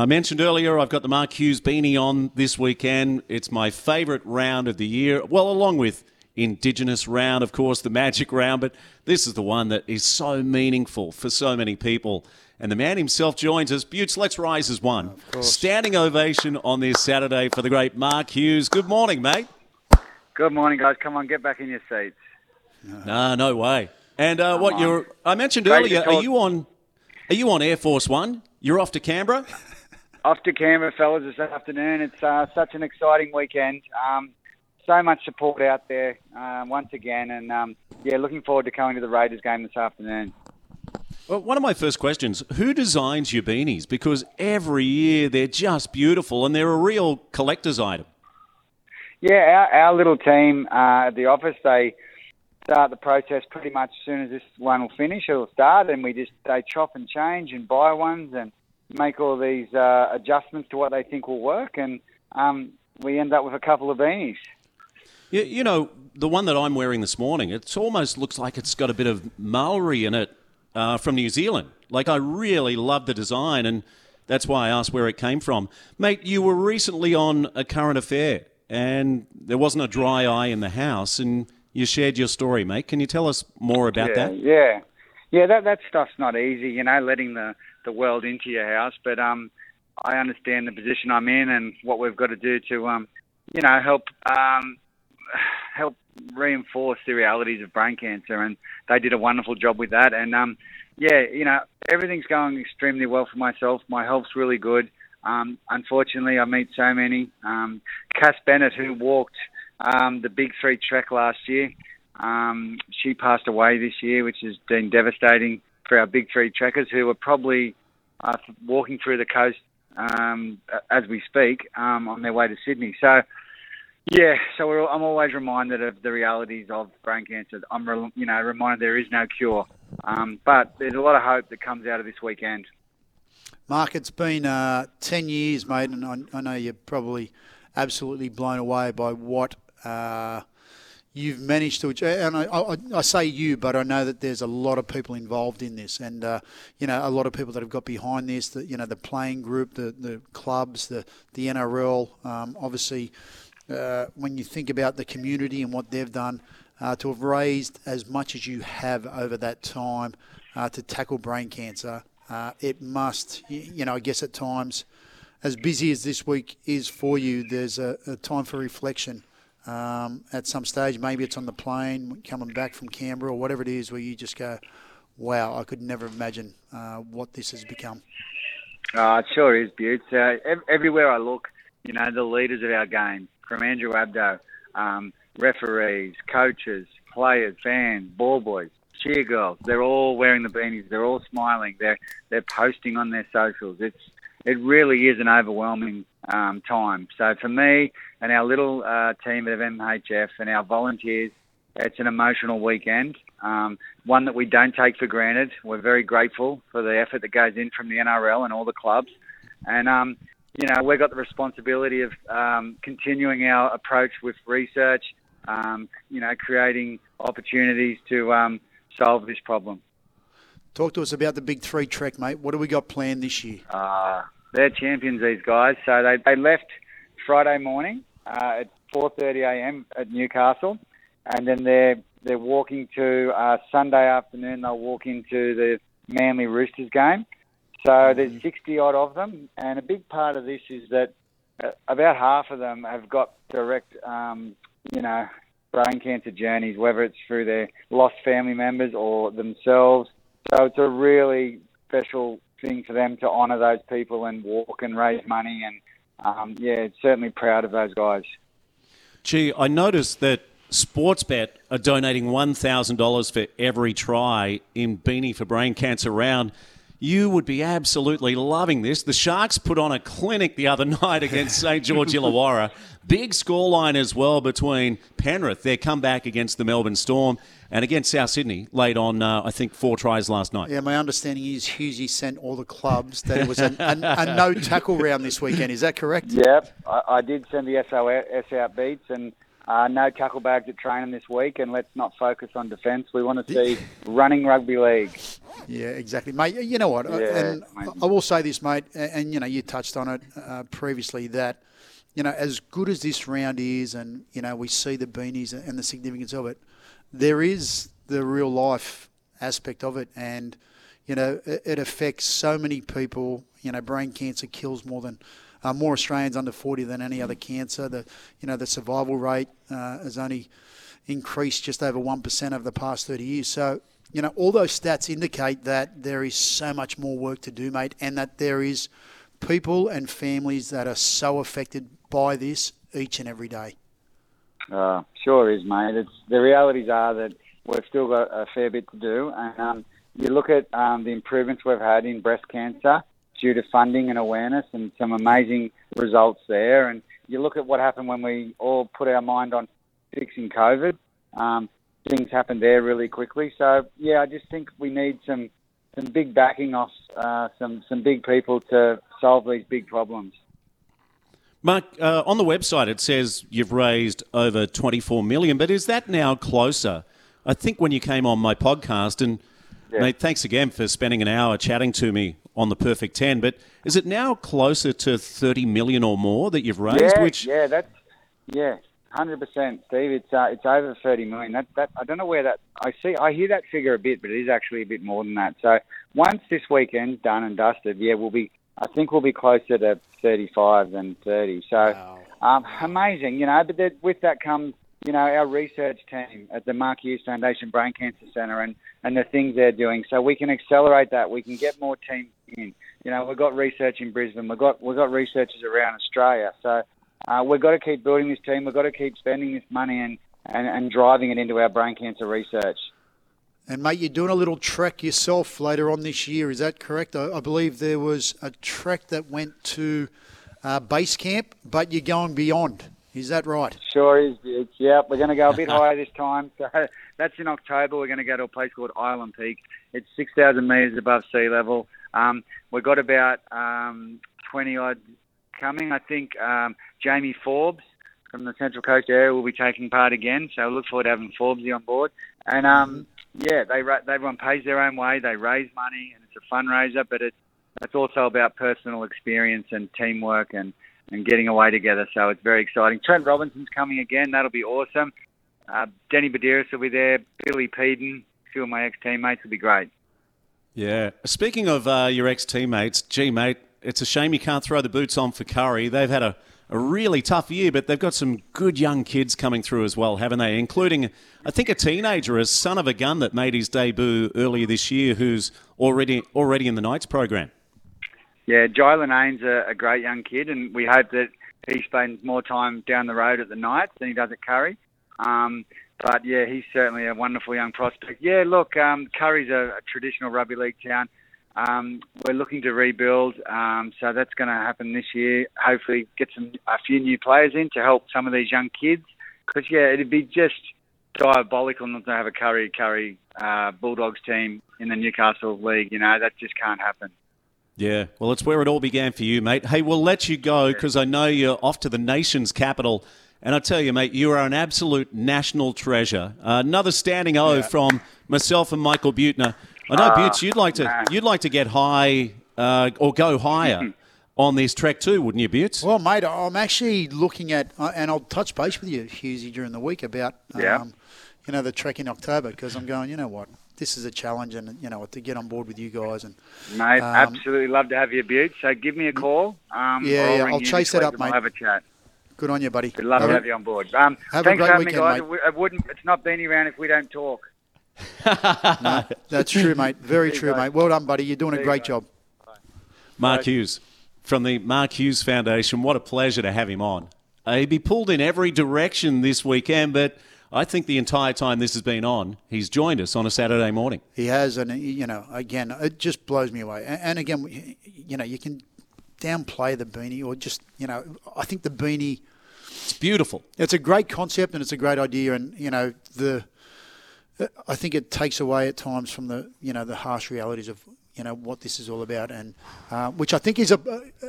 And I mentioned earlier, I've got the Mark Hughes beanie on this weekend. It's my favourite round of the year. Well, along with Indigenous round, of course, the Magic round, but this is the one that is so meaningful for so many people. And the man himself joins us. Butts, let's rise as one. Standing ovation on this Saturday for the great Mark Hughes. Good morning, mate. Good morning, guys. Come on, get back in your seats. No, no way. And uh, what on. you're? I mentioned Great earlier. Are you on? Are you on Air Force One? You're off to Canberra. Off to Canberra, fellas, this afternoon. It's uh, such an exciting weekend. Um, so much support out there uh, once again, and um, yeah, looking forward to coming to the Raiders game this afternoon. Well, one of my first questions: Who designs your beanies? Because every year they're just beautiful and they're a real collector's item. Yeah, our, our little team uh, at the office, they start the process pretty much as soon as this one will finish. It'll start, and we just they chop and change and buy ones and make all these uh, adjustments to what they think will work, and um, we end up with a couple of beanies. You, you know, the one that I'm wearing this morning, it almost looks like it's got a bit of Maori in it uh, from New Zealand. Like, I really love the design, and that's why I asked where it came from. Mate, you were recently on a current affair, and there wasn't a dry eye in the house, and you shared your story, mate. Can you tell us more about yeah, that? Yeah, yeah. That that stuff's not easy, you know, letting the the world into your house. But um, I understand the position I'm in and what we've got to do to um, you know, help um, help reinforce the realities of brain cancer. And they did a wonderful job with that. And um, yeah, you know, everything's going extremely well for myself. My health's really good. Um, unfortunately, I meet so many. Um, Cass Bennett, who walked um, the Big Three trek last year, um, she passed away this year, which has been devastating for our Big Three trackers who are probably uh, walking through the coast um, as we speak um, on their way to Sydney. So, yeah, so I'm always reminded of the realities of brain cancer. I'm, re- you know, reminded there is no cure, um, but there's a lot of hope that comes out of this weekend. Mark, it's been uh, 10 years, mate, and I, I know you're probably absolutely blown away by what uh, you've managed to. And I, I, I say you, but I know that there's a lot of people involved in this, and uh, you know a lot of people that have got behind this. The, you know the playing group, the the clubs, the the NRL. Um, obviously, uh, when you think about the community and what they've done. Uh, to have raised as much as you have over that time uh, to tackle brain cancer, uh, it must, you know, I guess at times, as busy as this week is for you, there's a, a time for reflection um, at some stage. Maybe it's on the plane coming back from Canberra or whatever it is, where you just go, "Wow, I could never imagine uh, what this has become." Uh, it sure is, Butte. Uh, ev- everywhere I look, you know, the leaders of our game, from Andrew Abdo, um, referees, coaches, players, fans, ball boys, cheer girls, they're all wearing the beanies. They're all smiling. They're they're posting on their socials. It's it really is an overwhelming um, time. So for me and our little uh, team at MHF and our volunteers, it's an emotional weekend. Um, one that we don't take for granted. We're very grateful for the effort that goes in from the NRL and all the clubs. And um, you know, we've got the responsibility of um, continuing our approach with research. Um, you know, creating opportunities to um, solve this problem. Talk to us about the Big Three trek, mate. What do we got planned this year? Uh, they're champions, these guys. So they, they left Friday morning uh, at 4:30 a.m. at Newcastle, and then they're they're walking to uh, Sunday afternoon. They'll walk into the Manly Roosters game. So there's 60 odd of them, and a big part of this is that uh, about half of them have got direct, um, you know, brain cancer journeys, whether it's through their lost family members or themselves. So it's a really special thing for them to honour those people and walk and raise money. And um, yeah, certainly proud of those guys. Gee, I noticed that Sportsbet are donating $1,000 for every try in Beanie for Brain Cancer round. You would be absolutely loving this. The Sharks put on a clinic the other night against St. George Illawarra. Big scoreline as well between Penrith, their comeback against the Melbourne Storm, and against South Sydney, late on, uh, I think, four tries last night. Yeah, my understanding is Hughesy sent all the clubs that it was a, a, a no tackle round this weekend. Is that correct? Yep, I, I did send the SOS out beats, and uh, no tackle bags at training this week, and let's not focus on defence. We want to see running rugby league. Yeah, exactly, mate. You know what? Yeah, and mate. I will say this, mate, and, and, you know you touched on it uh, previously that you know as good as this round is, and you know we see the beanies and the significance of it. There is the real life aspect of it, and you know it, affects so many people. You know, brain cancer kills more than uh, more Australians under 40 than any other cancer. The you know the survival rate uh, has only increased just over one percent over the past 30 years. So you know all those stats indicate that there is so much more work to do, mate, and that there is people and families that are so affected by this each and every day. Uh, sure is, mate. It's the realities are that we've still got a fair bit to do, and um, you look at um, the improvements we've had in breast cancer due to funding and awareness, and some amazing results there. And you look at what happened when we all put our mind on fixing COVID. Um, things happened there really quickly. So yeah, I just think we need some some big backing off uh, some some big people to solve these big problems. Mark, uh, on the website it says you've raised over 24 million, but is that now closer? I think when you came on my podcast, and Yeah. mate, thanks again for spending an hour chatting to me on the Perfect 10, but is it now closer to 30 million or more that you've raised? Yeah, which yeah, that's yeah, hundred percent, Steve. It's uh, it's over thirty million. That that I don't know where that I see. I hear that figure a bit, but it is actually a bit more than that. So once this weekend's done and dusted, yeah, we'll be. I think we'll be closer to thirty-five than thirty. So um, amazing, you know. But with that comes, you know, our research team at the Mark Hughes Foundation Brain Cancer Centre and and the things they're doing. So we can accelerate that. We can get more teams in. You know, we've got research in Brisbane. We've got we've got researchers around Australia. So uh, we've got to keep building this team. We've got to keep spending this money and, and, and driving it into our brain cancer research. And mate, you're doing a little trek yourself later on this year. Is that correct? I, I believe there was a trek that went to uh, base camp, but you're going beyond. Is that right? Sure is, It's, yep, we're going to go a bit higher this time. So that's in October. We're going to go to a place called Island Peak. It's 6,000 metres above sea level. Um, we've got about um, 20 odd coming. I think um, Jamie Forbes from the Central Coast area will be taking part again. So I look forward to having Forbesy on board. And um, yeah, they everyone pays their own way. They raise money, and it's a fundraiser. But it's it's also about personal experience and teamwork and and getting away together. So it's very exciting. Trent Robinson's coming again. That'll be awesome. Uh, Danny Buderus will be there. Billy Peden, a few of my ex teammates will be great. Yeah. Speaking of uh, your ex teammates, gee, mate, it's a shame you can't throw the boots on for Kurri. They've had a, a really tough year, but they've got some good young kids coming through as well, haven't they? Including, I think, a teenager, a son of a gun that made his debut earlier this year, who's already already in the Knights program. Yeah, Jylan Ain's a, a great young kid, and we hope that he spends more time down the road at the Knights than he does at Kurri. Um, but yeah, he's certainly a wonderful young prospect. Yeah, look, um, Kurri's a, a traditional rugby league town. Um, we're looking to rebuild, um, so that's going to happen this year. Hopefully, get some a few new players in to help some of these young kids. Because yeah, it'd be just diabolical not to have a Kurri Kurri uh, Bulldogs team in the Newcastle League. You know that just can't happen. Yeah, well, it's where it all began for you, mate. Hey, we'll let you go because I know you're off to the nation's capital. And I tell you, mate, you are an absolute national treasure. Uh, another standing O from myself and Michael Butner. I know, Ah, Butts, you'd like to man. you'd like to get high uh, or go higher on this trek too, wouldn't you, Butts? Well, mate, I'm actually looking at, uh, and I'll touch base with you, Hughesy, during the week about, um, Yeah. you know, the trek in October because I'm going, you know what, this is a challenge, and you know, to get on board with you guys and Mate, Um, absolutely love to have you, Butts. So give me a call. Um, Yeah, or yeah, I'll chase that up, and We'll mate. have a chat. good on you, buddy. We'd love Have to a- have you on board. Um, have a thanks great for having weekend, me, guys. mate. It wouldn't. It's not been around if we don't talk. That's true, mate. Very true, mate. Well done, buddy. You're doing a great job. Mark Hughes from the Mark Hughes Foundation. What a pleasure to have him on. Uh, he'd be pulled in every direction this weekend, but I think the entire time this has been on, he's joined us on a Saturday morning. He has, and you know, again, it just blows me away. And, and again, you know, you can downplay the beanie, or just, you know, I think the beanie. It's beautiful. It's a great concept and it's a great idea, and you know the. I think it takes away at times from the you know the harsh realities of you know what this is all about, and uh, which I think is a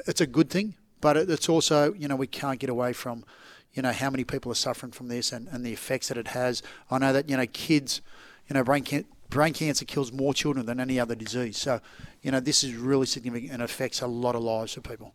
it's a good thing, but it- it's also you know we can't get away from you know, how many people are suffering from this and, and the effects that it has. I know that, you know, kids, you know, brain, can- brain cancer kills more children than any other disease. So, you know, this is really significant and affects a lot of lives for people.